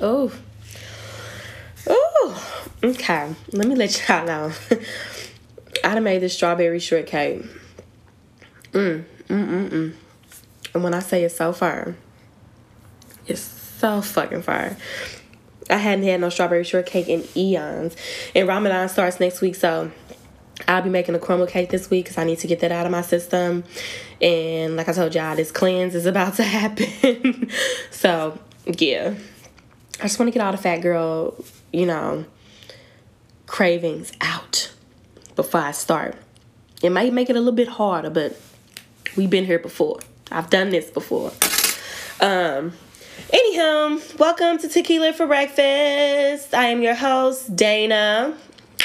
Oh. Oh. Okay. Let me let y'all know. I done made this strawberry shortcake. Mm. Mm mm mm. And when I say it's so fire, it's so fucking fire. I hadn't had no strawberry shortcake in eons. And Ramadan starts next week, so I'll be making a crumble cake this week because I need to get that out of my system. And like I told y'all, this cleanse is about to happen. so, yeah. I just want to get all the fat girl, you know, cravings out before I start. It might make it a little bit harder, but we've been here before. I've done this before. Um, anyhow, welcome to Tequila for Breakfast. I am your host, Dana.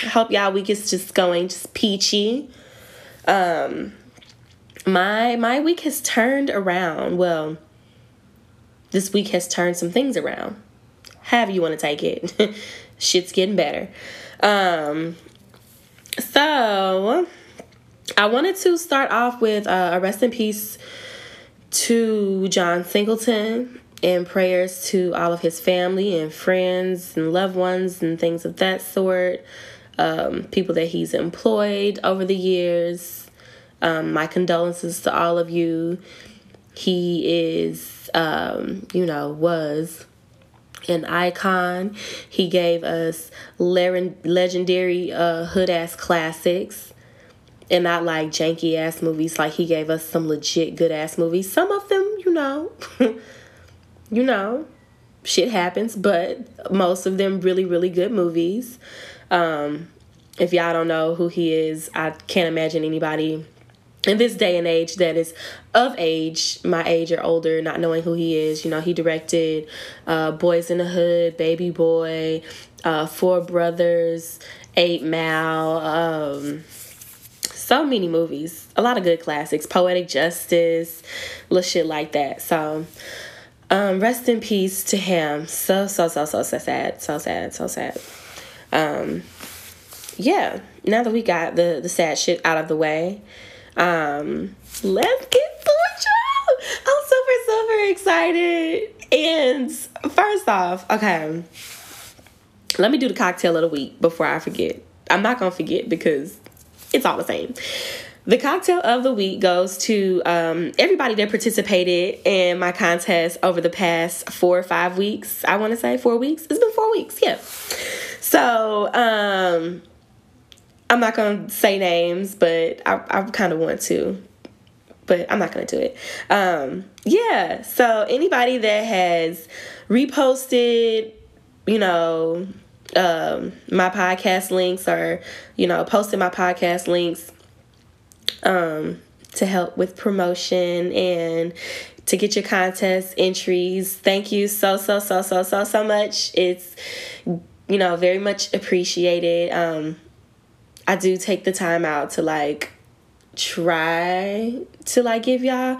I hope y'all week is just going just peachy. Um, my my week has turned around. Well, this week has turned some things around. However you want to take it. Shit's getting better. Um, so I wanted to start off with uh, a rest in peace to John Singleton and prayers to all of his family and friends and loved ones and things of that sort. Um, people that he's employed over the years. Um, my condolences to all of you. He is, um, you know, was an icon. He gave us legendary uh, hood ass classics and not like janky ass movies. Like he gave us some legit good ass movies. Some of them, you know, you know, shit happens, but most of them really, really good movies. Um, if y'all don't know who he is, I can't imagine anybody in this day and age that is of age, my age or older, not knowing who he is. You know, he directed uh, Boyz n the Hood, Baby Boy, uh, Four Brothers, Eight Mile, um, so many movies, a lot of good classics, Poetic Justice, little shit like that. So, um, rest in peace to him. So, so, so, so, so sad. So sad, so sad. Um, yeah, now that we got the, the sad shit out of the way, um, let's get to it, y'all. I'm super, super excited. And first off, okay, let me do the cocktail of the week before I forget. I'm not gonna forget because it's all the same. The cocktail of the week goes to um, everybody that participated in my contest over the past four or five weeks. I want to say four weeks. It's been four weeks, yeah. So, um, I'm not gonna say names, but I, I kind of want to, but I'm not gonna do it. Um, yeah. So anybody that has reposted, you know, um, my podcast links or you know posted my podcast links, um, to help with promotion and to get your contest entries. Thank you so so so so so so much. It's you know very much appreciated. Um, I do take the time out to like try to like give y'all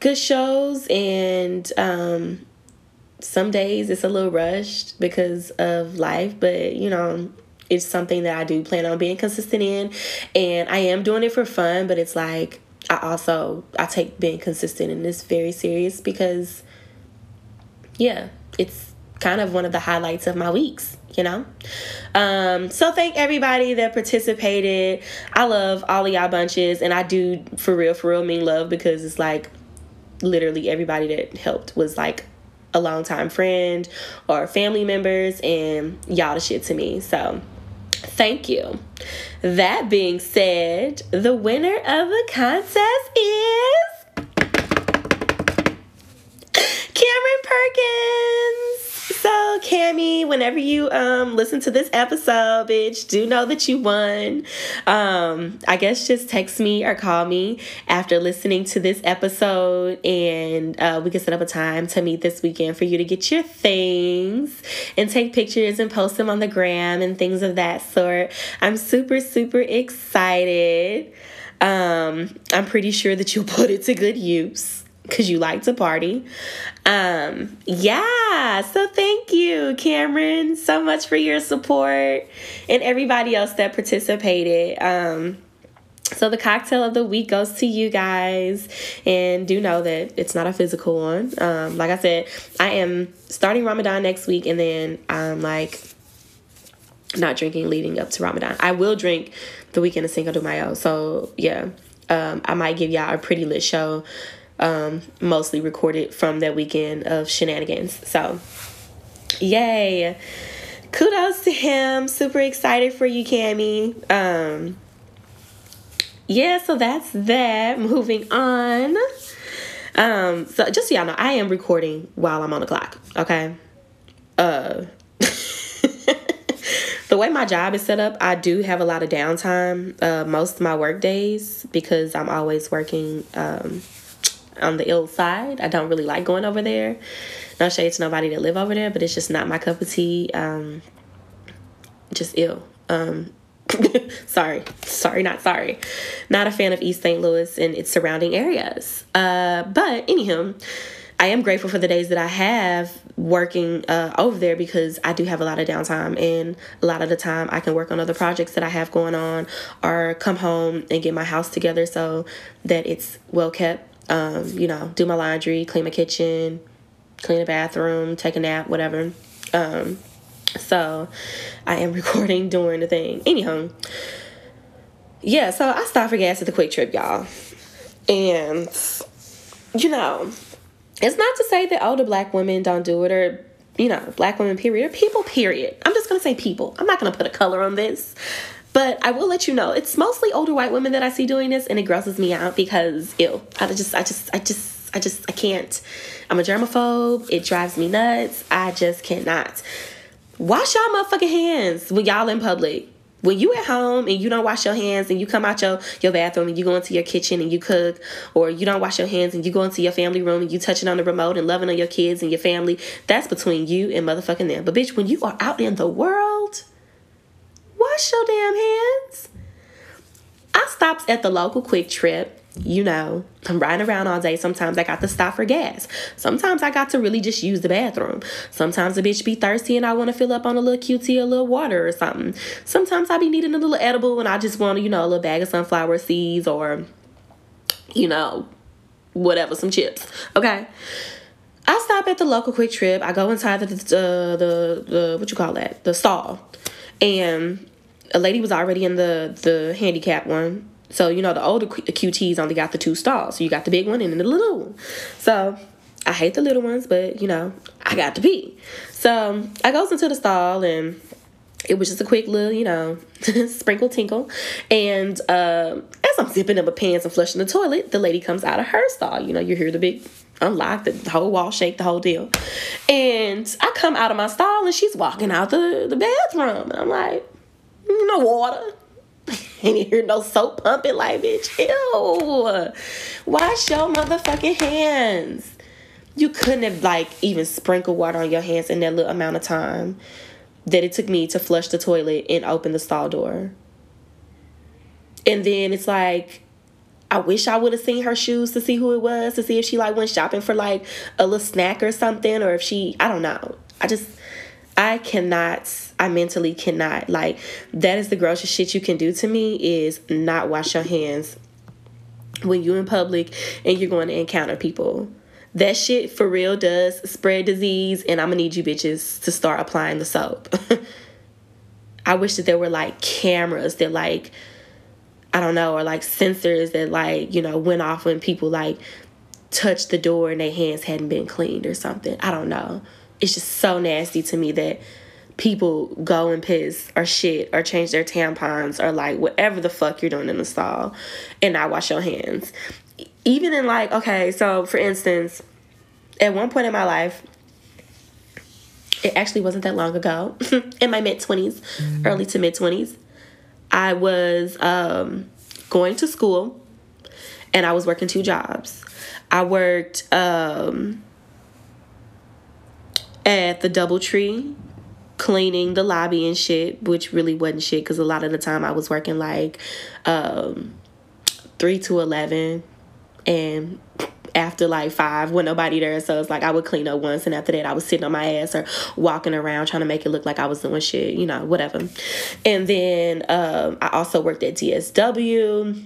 good shows. And um some days it's a little rushed because of life, but you know, it's something that I do plan on being consistent in. And I am doing it for fun, but it's like I also I take being consistent in this very serious because yeah, it's kind of one of the highlights of my weeks you know? Um so thank everybody that participated. I love all of y'all bunches and i do for real for real mean love because it's like literally everybody that helped was like a longtime friend or family members and y'all the shit to me. So thank you. That being said the winner of the contest is cameron perkins so, Cami, whenever you um listen to this episode, bitch, do know that you won. Um, I guess just text me or call me after listening to this episode, and uh, we can set up a time to meet this weekend for you to get your things and take pictures and post them on the gram and things of that sort. I'm super, super excited. Um, I'm pretty sure that you'll put it to good use because you like to party. Um, yeah, so thank you, Cameron, so much for your support and everybody else that participated. Um, So the cocktail of the week goes to you guys, and do know that it's not a physical one. Um, like I said, I am starting Ramadan next week, and then I'm like not drinking leading up to Ramadan. I will drink the weekend of Cinco de Mayo. So yeah, um, I might give y'all a pretty lit show, um, mostly recorded from that weekend of shenanigans. So yay! Kudos to him. Super excited for you, Cami. Um, yeah, so that's that. Moving on. Um, so just so y'all know, I am recording while I'm on the clock. Okay. Uh the way my job is set up, I do have a lot of downtime uh, most of my work days because I'm always working um, on the ill side. I don't really like going over there. No shade to nobody that live over there, but it's just not my cup of tea. Um, just ill. Um, sorry, sorry, not sorry. Not a fan of East St. Louis and its surrounding areas. Uh, but anywho, I am grateful for the days that I have working uh, over there because I do have a lot of downtime and a lot of the time I can work on other projects that I have going on or come home and get my house together so that it's well kept. Um, you know, do my laundry, clean my kitchen, clean the bathroom, take a nap, whatever. Um, so I am recording during the thing. Anyhow, yeah, so I stopped for gas at the QuikTrip, y'all. And, you know, it's not to say that older black women don't do it or you know black women period or people period i'm just gonna say people i'm not gonna put a color on this but i will let you know it's mostly older white women that i see doing this and it grosses me out because ew i just i just i just i just i can't. I'm a germaphobe. It drives me nuts. I just cannot. Wash y'all motherfucking hands when y'all in public. When you at home and you don't wash your hands and you come out your, your bathroom and you go into your kitchen and you cook or you don't wash your hands and you go into your family room and you touching on the remote and loving on your kids and your family that's between you and motherfucking them. But bitch when you are out in the world wash your damn hands i stopped at the local QuikTrip. you know, I'm riding around all day. Sometimes I got to stop for gas. Sometimes I got to really just use the bathroom. Sometimes a bitch be thirsty and I want to fill up on a little QT, a little water or something. Sometimes I be needing a little edible and I just want, you know, a little bag of sunflower seeds or, you know, whatever, some chips. Okay. I stop at the local QuikTrip. I go inside the, the, the, the what you call that? The stall. And a lady was already in the, the handicap one so, you know, the older QTs only got the two stalls. So you got the big one and the little one. So I hate the little ones, but, you know, I got to pee. So I goes into the stall and it was just a quick little, you know, sprinkle tinkle. And uh, as I'm zipping up my pants and flushing the toilet, the lady comes out of her stall. You know, you hear the big unlock, the whole wall shake, the whole deal. And I come out of my stall and she's walking out the, the bathroom. And I'm like, no water. ain't hear no soap pumping like bitch. Ew. Wash your motherfucking hands. You couldn't have like even sprinkled water on your hands in that little amount of time that it took me to flush the toilet and open the stall door. And then it's like I wish I would have seen her shoes to see who it was, to see if she like went shopping for like a little snack or something, or if she I don't know. I just I cannot, I mentally cannot. Like, that is the grossest shit you can do to me is not wash your hands when you're in public and you're going to encounter people. That shit for real does spread disease, and I'm gonna need you bitches to start applying the soap. I wish that there were like cameras that, like, I don't know, or like sensors that, like, you know, went off when people like touched the door and their hands hadn't been cleaned or something. I don't know it's just so nasty to me that people go and piss or shit or change their tampons or like whatever the fuck you're doing in the stall and not wash your hands. Even in like, okay, so for instance, at one point in my life, it actually wasn't that long ago, in my mid 20s, mm-hmm. early to mid 20s, I was um, going to school and I was working two jobs. I worked um, at the Doubletree cleaning the lobby and shit, which really wasn't shit because a lot of the time I was working like um, 3 to 11 and after like five when nobody there so it's like i would clean up once and after that i was sitting on my ass or walking around trying to make it look like i was doing shit you know whatever. And then um, i also worked at dsw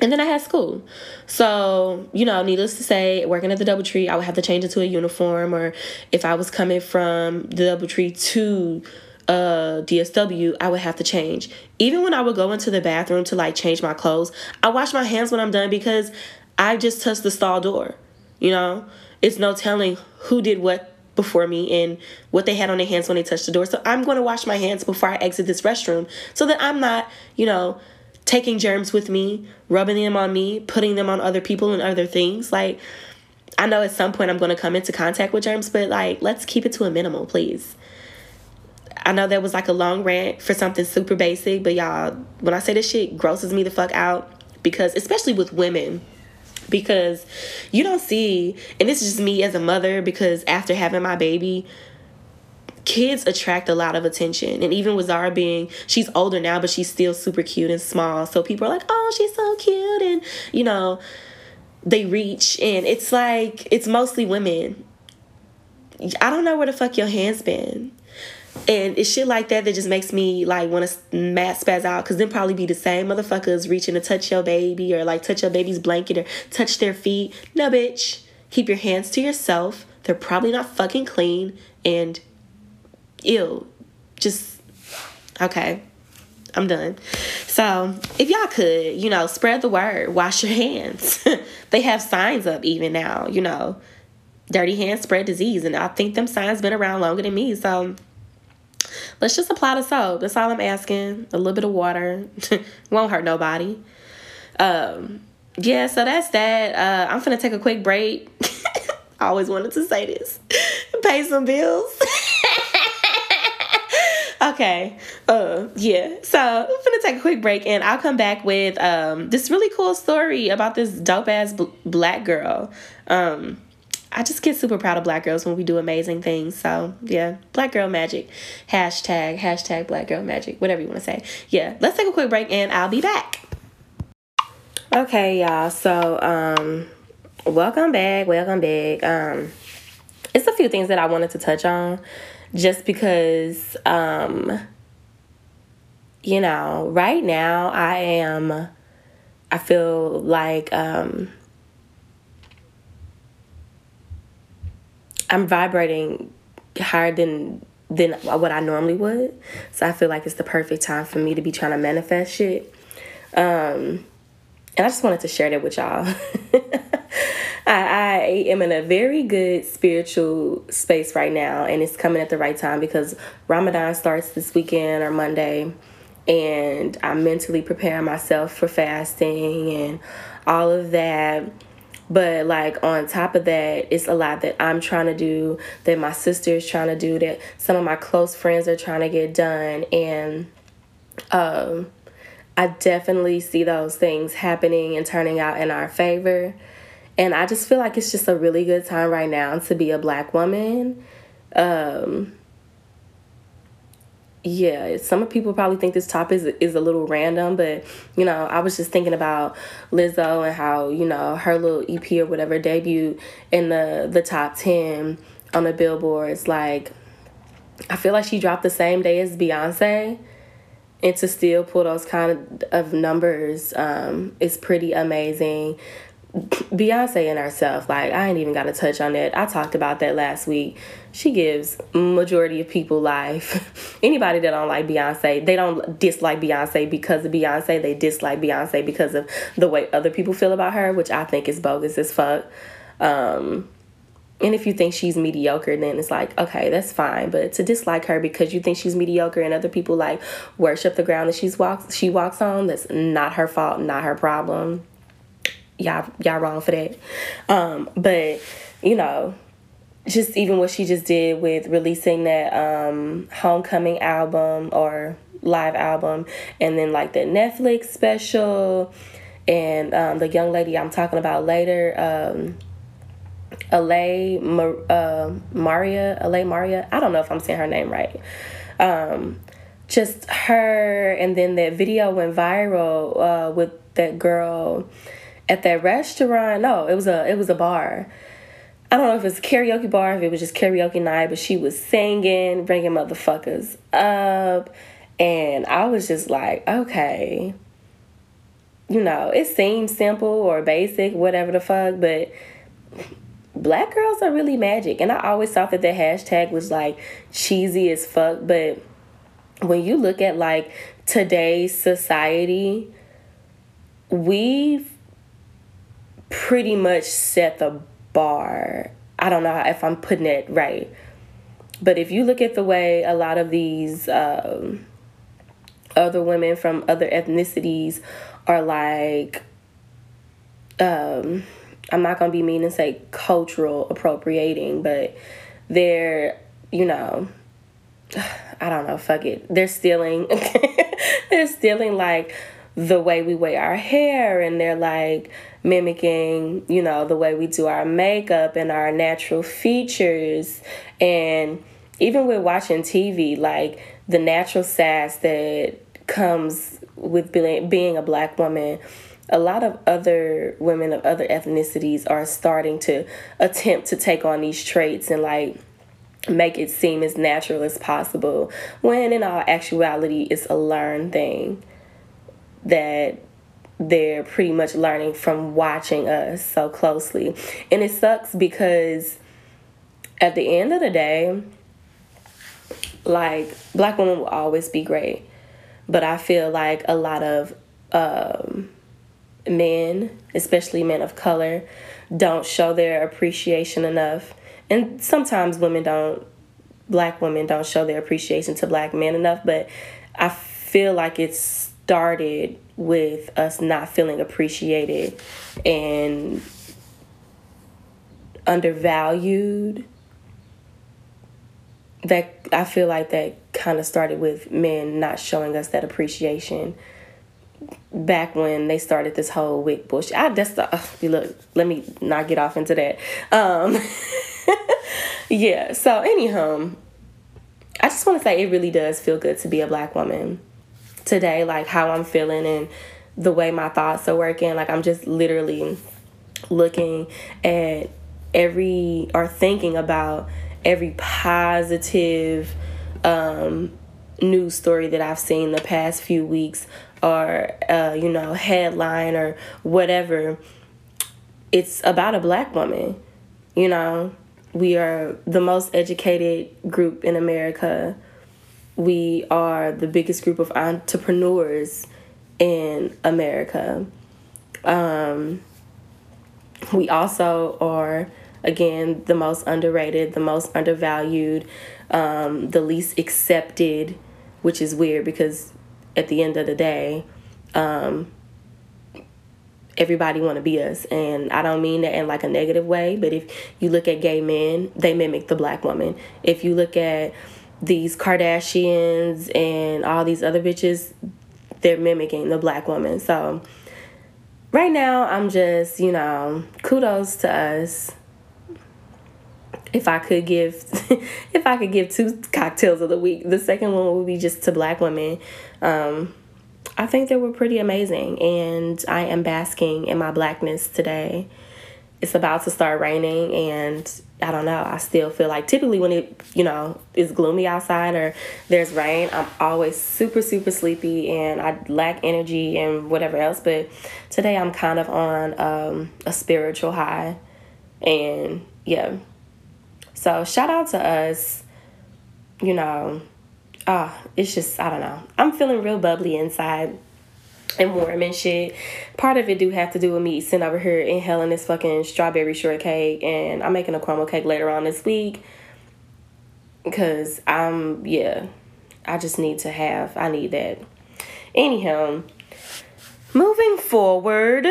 And then I had school. So, you know, needless to say, working at the Doubletree, I would have to change into a uniform. Or if I was coming from the Doubletree to uh, DSW, I would have to change. Even when I would go into the bathroom to like change my clothes, I wash my hands when I'm done because I just touched the stall door. You know, it's no telling who did what before me and what they had on their hands when they touched the door. So I'm going to wash my hands before I exit this restroom so that I'm not, you know, taking germs with me, rubbing them on me, putting them on other people and other things. Like, I know at some point I'm going to come into contact with germs, but like, let's keep it to a minimal, please. I know that was like a long rant for something super basic, but y'all, when I say this shit grosses me the fuck out because, especially with women, because you don't see, and this is just me as a mother, because after having my baby, kids attract a lot of attention. And even with Zara being, she's older now, but she's still super cute and small. So people are like, oh, she's so cute. And, you know, they reach, and it's like, it's mostly women. I don't know where the fuck your hands been. And it's shit like that that just makes me like want to mad spaz out because then probably be the same motherfuckers reaching to touch your baby or like touch your baby's blanket or touch their feet. No, bitch. Keep your hands to yourself. They're probably not fucking clean and ew. Just, okay. I'm done. So, if y'all could, you know, spread the word, wash your hands. they have signs up even now, you know, dirty hands spread disease. And I think them signs been around longer than me. So, Let's just apply the soap. That's all I'm asking. A little bit of water. Won't hurt nobody. Um, yeah, so that's that. Uh, I'm gonna take a quick break. I always wanted to say this. Pay some bills. Okay. Uh, yeah. So I'm gonna take a quick break, and I'll come back with um this really cool story about this dope ass bl- black girl. Um I just get super proud of black girls when we do amazing things. So yeah, black girl magic. Hashtag, hashtag black girl magic, whatever you want to say. Yeah, let's take a quick break and I'll be back. Okay, y'all. So um welcome back, welcome back. Um it's a few things that I wanted to touch on just because um you know, right now I am I feel like um I'm vibrating higher than than what I normally would. So I feel like it's the perfect time for me to be trying to manifest shit. Um, and I just wanted to share that with y'all. I, I am in a very good spiritual space right now, and it's coming at the right time because Ramadan starts this weekend or Monday, and I'm mentally preparing myself for fasting and all of that but like on top of that, it's a lot that I'm trying to do, that my sister is trying to do, that some of my close friends are trying to get done. And um, I definitely see those things happening and turning out in our favor. And I just feel like it's just a really good time right now to be a black woman. Um, yeah, some people probably think this topic is, is a little random, but you know, I was just thinking about Lizzo and how you know her little EP or whatever debuted in the the top ten on the billboards. Like, I feel like she dropped the same day as Beyonce, and to still pull those kind of numbers um, is pretty amazing. Beyonce and herself, like I ain't even got to touch on that. I talked about that last week. She gives majority of people life. Anybody that don't like Beyonce, they don't dislike Beyonce because of Beyonce. They dislike Beyonce because of the way other people feel about her, which I think is bogus as fuck. Um, and if you think she's mediocre, then it's like, okay, that's fine. But to dislike her because you think she's mediocre and other people like worship the ground that she's walks she walks on, that's not her fault, not her problem y'all y'all wrong for that. Um, but you know, just even what she just did with releasing that um, homecoming album or live album, and then like the Netflix special, and um, the young lady I'm talking about later. Um, Alay uh, Maria, Alay Maria. I don't know if I'm saying her name right. Um, just her, and then that video went viral uh, with that girl at that restaurant. No, it was a it was a bar. I don't know if it's a karaoke bar, if it was just karaoke night, but she was singing, bringing motherfuckers up, and I was just like, okay, you know, it seems simple or basic, whatever the fuck, but black girls are really magic. And I always thought that the hashtag was like cheesy as fuck, but when you look at like today's society, we've pretty much set the bar. I don't know if I'm putting it right. But if you look at the way a lot of these um, other women from other ethnicities are like, um, I'm not gonna be mean and say cultural appropriating, but they're, you know, I don't know, fuck it. They're stealing, they're stealing like the way we wear our hair and they're like mimicking, you know, the way we do our makeup and our natural features. And even with watching TV, like the natural sass that comes with being a black woman a lot of other women of other ethnicities are starting to attempt to take on these traits and like make it seem as natural as possible when in all actuality it's a learned thing that they're pretty much learning from watching us so closely. And it sucks because at the end of the day like black women will always be great but i feel like a lot of um, men especially men of color don't show their appreciation enough. And sometimes women don't black women don't show their appreciation to black men enough but i feel like it started with us not feeling appreciated and undervalued. That i feel like that kind of started with men not showing us that appreciation back when they started this whole wig bullshit. I that's just uh, look. Let me not get off into that. Um, yeah. So anyhow, I just want to say it really does feel good to be a black woman today. Like how I'm feeling and the way my thoughts are working. Like I'm just literally looking at every or thinking about every positive um, news story that I've seen the past few weeks or uh, you know headline or whatever it's about a black woman you know? We are the most educated group in america. We are the biggest group of entrepreneurs in america. Um, we also are again the most underrated the most undervalued um, the least accepted which is weird because at the end of the day, um, everybody want to be us. And i don't mean that in like a negative way but if you look at gay men they mimic the black woman. If you look at these kardashians and all these other bitches they're mimicking the black woman. So right now i'm just you know kudos to us if I could give if I could give two cocktails of the week, the second one would be just to black women. Um, I think they were pretty amazing and I am basking in my blackness today. It's about to start raining and I don't know, I still feel like typically when it, you know, is gloomy outside or there's rain, I'm always super, super sleepy and I lack energy and whatever else. But today I'm kind of on um, a spiritual high and yeah, so shout out to us. You know, ah, uh, it's just I don't know. I'm feeling real bubbly inside and warm and shit. Part of it do have to do with me sitting over here inhaling this fucking strawberry shortcake, and I'm making a caramel cake later on this week. Cause I'm yeah, I just need to have. I need that. Anyhow, moving forward.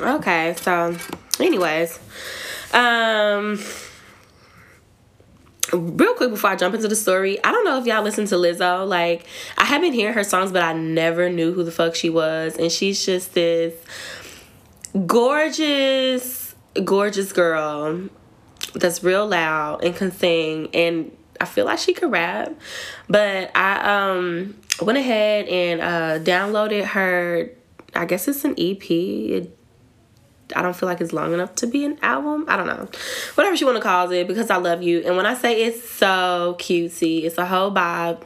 Okay, so, anyways. Um, real quick before I jump into the story, I don't know if y'all listen to Lizzo. Like, I have been hearing her songs, but I never knew who the fuck she was. And she's just this gorgeous, gorgeous girl that's real loud and can sing. And I feel like she could rap. But I um went ahead and uh, downloaded her, I guess it's an EP. It I don't feel like it's long enough to be an album. I don't know. Whatever she want to call it because I love you. And when I say it's so cutesy, it's a whole vibe.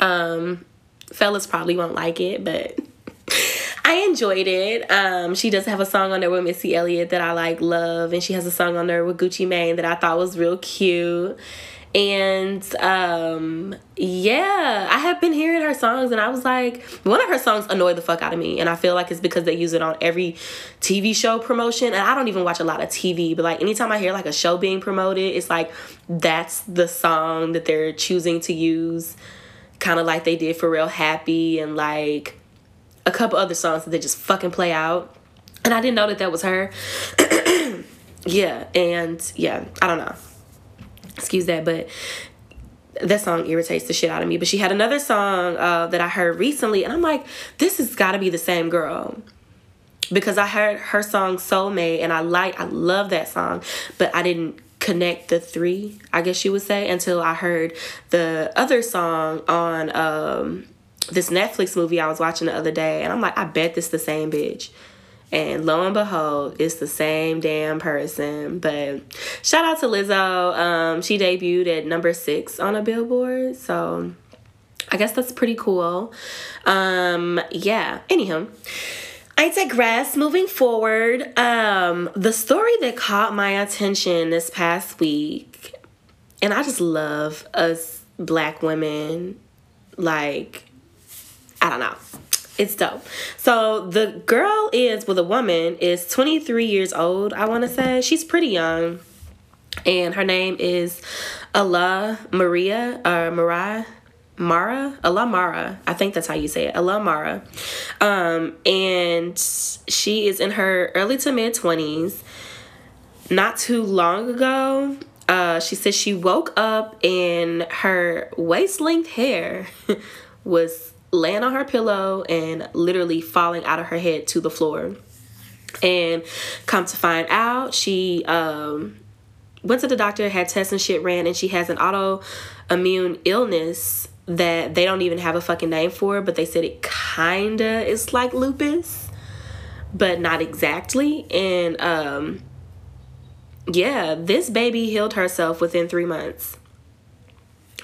Um fellas probably won't like it, but I enjoyed it. Um, she does have a song on there with Missy Elliott that I like, love, and she has a song on there with Gucci Mane that I thought was real cute. And um, yeah, I have been hearing her songs, and I was like, one of her songs annoyed the fuck out of me, and I feel like it's because they use it on every TV show promotion. And I don't even watch a lot of TV, but like anytime I hear like a show being promoted, it's like that's the song that they're choosing to use, kind of like they did for Real Happy and like a couple other songs that they just fucking play out. And I didn't know that that was her. yeah, and yeah, I don't know. Excuse that, but that song irritates the shit out of me. But she had another song uh, that I heard recently, and I'm like, this has got to be the same girl because I heard her song Soulmate, and I like, I love that song, but I didn't connect the three, I guess you would say, until I heard the other song on um, this Netflix movie I was watching the other day, and I'm like, I bet this the same bitch. And lo and behold, it's the same damn person. But shout out to Lizzo. Um, she debuted at number six on a billboard. So I guess that's pretty cool. Um, yeah. Anyhow. I digress. Moving forward, um, the story that caught my attention this past week, and I just love us black women, like I don't know. It's dope. So the girl is, well, the woman is 23 years old, I want to say. She's pretty young. And her name is Allah Maria, or Mariah. Mara, Allah Mara, I think that's how you say it, Allah Mara. Um, and she is in her early to mid 20s. Not too long ago, uh, she says she woke up and her waist length hair was laying on her pillow and literally falling out of her head to the floor. And come to find out, she um, went to the doctor, had tests and shit ran, and she has an autoimmune illness that they don't even have a fucking name for, but they said it kinda is like lupus, but not exactly. And um, yeah, this baby healed herself within three months.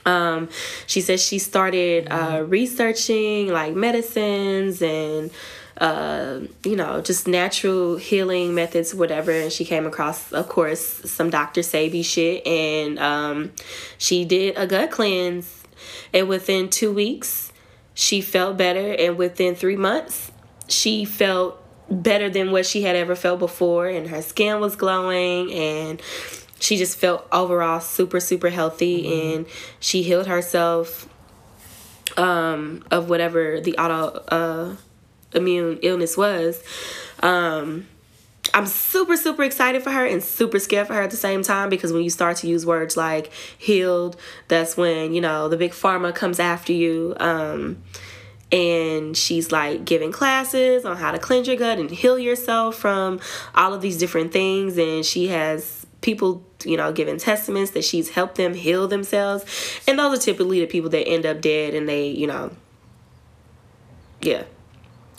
Um, she says she started uh, researching like medicines and uh, you know, just natural healing methods, whatever. And she came across, of course, some Dr. Sebi shit. And um, she did a gut cleanse. And within two weeks, she felt better. And within three months, she felt better than what she had ever felt before. And her skin was glowing. And she just felt overall super super healthy mm-hmm. and she healed herself um, of whatever the auto uh, immune illness was. Um, i'm super super excited for her and super scared for her at the same time because when you start to use words like healed that's when you know the big pharma comes after you. Um, and she's like giving classes on how to cleanse your gut and heal yourself from all of these different things. And she has people you know giving testaments that she's helped them heal themselves. And those are typically the people that end up dead and they you know yeah.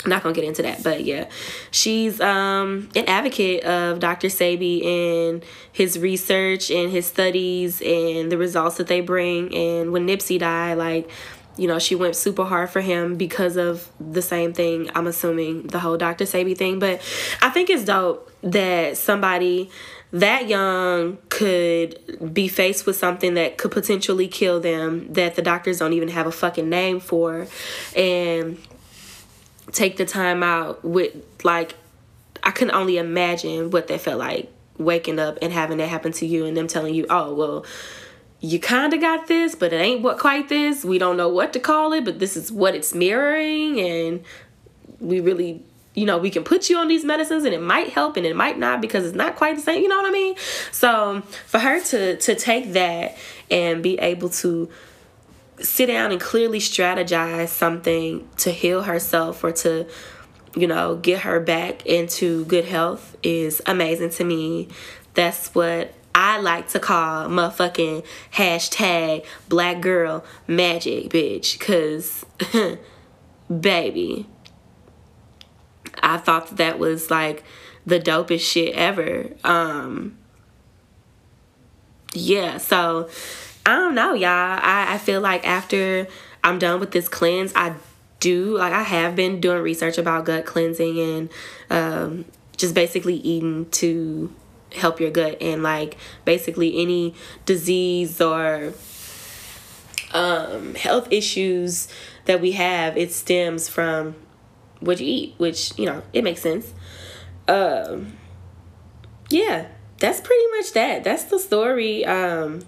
Not gonna get into that but yeah. She's um an advocate of dr Sebi and his research and his studies and the results that they bring. And when nipsey died like you know she went super hard for him because of the same thing i'm assuming the whole dr Sebi thing. But i think it's dope that somebody that young could be faced with something that could potentially kill them that the doctors don't even have a fucking name for and take the time out with like I can only imagine what that felt like waking up and having that happen to you and them telling you, "Oh, well, you kind of got this, but it ain't what quite this. We don't know what to call it, but this is what it's mirroring and we really you know, we can put you on these medicines and it might help and it might not because it's not quite the same, you know what I mean? So for her to to take that and be able to sit down and clearly strategize something to heal herself or to you know get her back into good health is amazing to me that's what I like to call motherfucking hashtag black girl magic bitch cause baby I thought that, was like the dopest shit ever. Um, yeah, so I don't know, y'all. I, I feel like after I'm done with this cleanse, I do like I have been doing research about gut cleansing and um, just basically eating to help your gut and like basically any disease or um, health issues that we have it stems from what you eat which you know it makes sense um, yeah that's pretty much that that's the story um,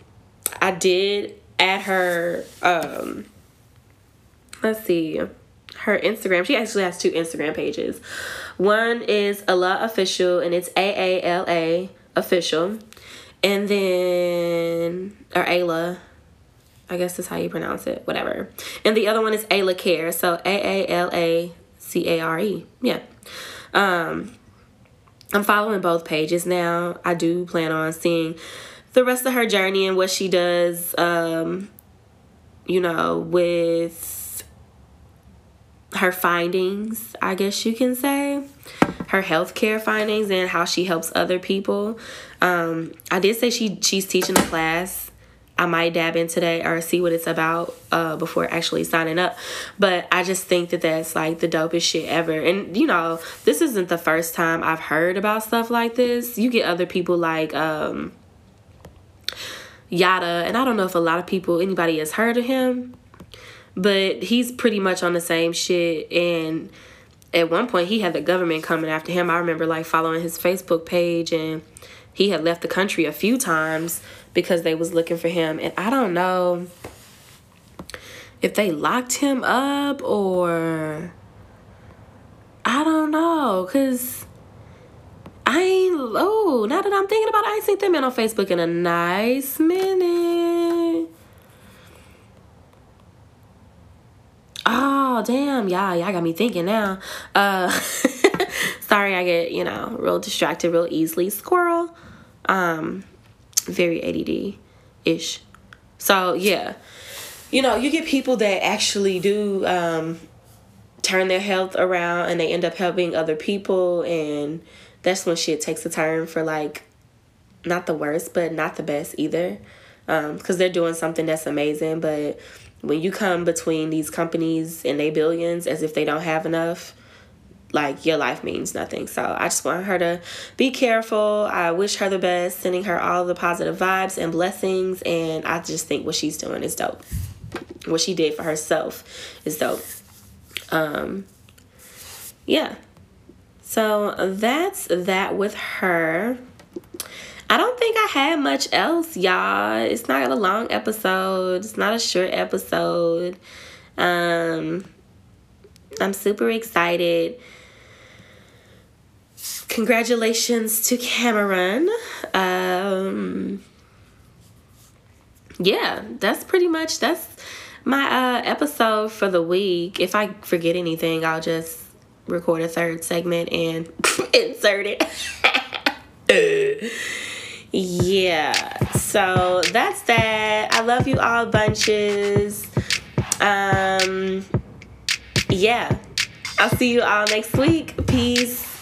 i did add her um, let's see her Instagram. She actually has two Instagram pages. One is Ala Official, and it's A A L A Official. And then, or Ayla, I guess that's how you pronounce it, whatever. And the other one is Ayla Care, so A A L A C A R E. Yeah. Um, I'm following both pages now. I do plan on seeing the rest of her journey and what she does, um, you know, with her findings, I guess you can say, her healthcare findings and how she helps other people. Um, I did say she she's teaching a class. I might dab in today or see what it's about uh, before actually signing up. But I just think that that's like the dopest shit ever. And you know, this isn't the first time I've heard about stuff like this. You get other people like um, Yada, and I don't know if a lot of people, anybody has heard of him but he's pretty much on the same shit and at one point he had the government coming after him. I remember like following his Facebook page and he had left the country a few times because they was looking for him and I don't know if they locked him up or I don't know cuz I ain't oh now that I'm thinking about it, I ain't seen that man on Facebook in a nice minute. Oh damn, yeah, y'all got me thinking now. Uh sorry I get, you know, real distracted real easily. Squirrel. Um very ADD ish. So yeah. You know, you get people that actually do um turn their health around and they end up helping other people and that's when shit takes a turn for like not the worst but not the best either um because they're doing something that's amazing but when you come between these companies and they billions as if they don't have enough like your life means nothing so i just want her to be careful i wish her the best sending her all the positive vibes and blessings and i just think what she's doing is dope what she did for herself is dope um yeah so that's that with her I don't think I had much else, y'all. It's not a long episode. It's not a short episode. Um, I'm super excited. Congratulations to Cameron. Um, yeah, that's pretty much that's my uh, episode for the week. If I forget anything, I'll just record a third segment and insert it. yeah so that's that i love you all bunches um yeah i'll see you all next week peace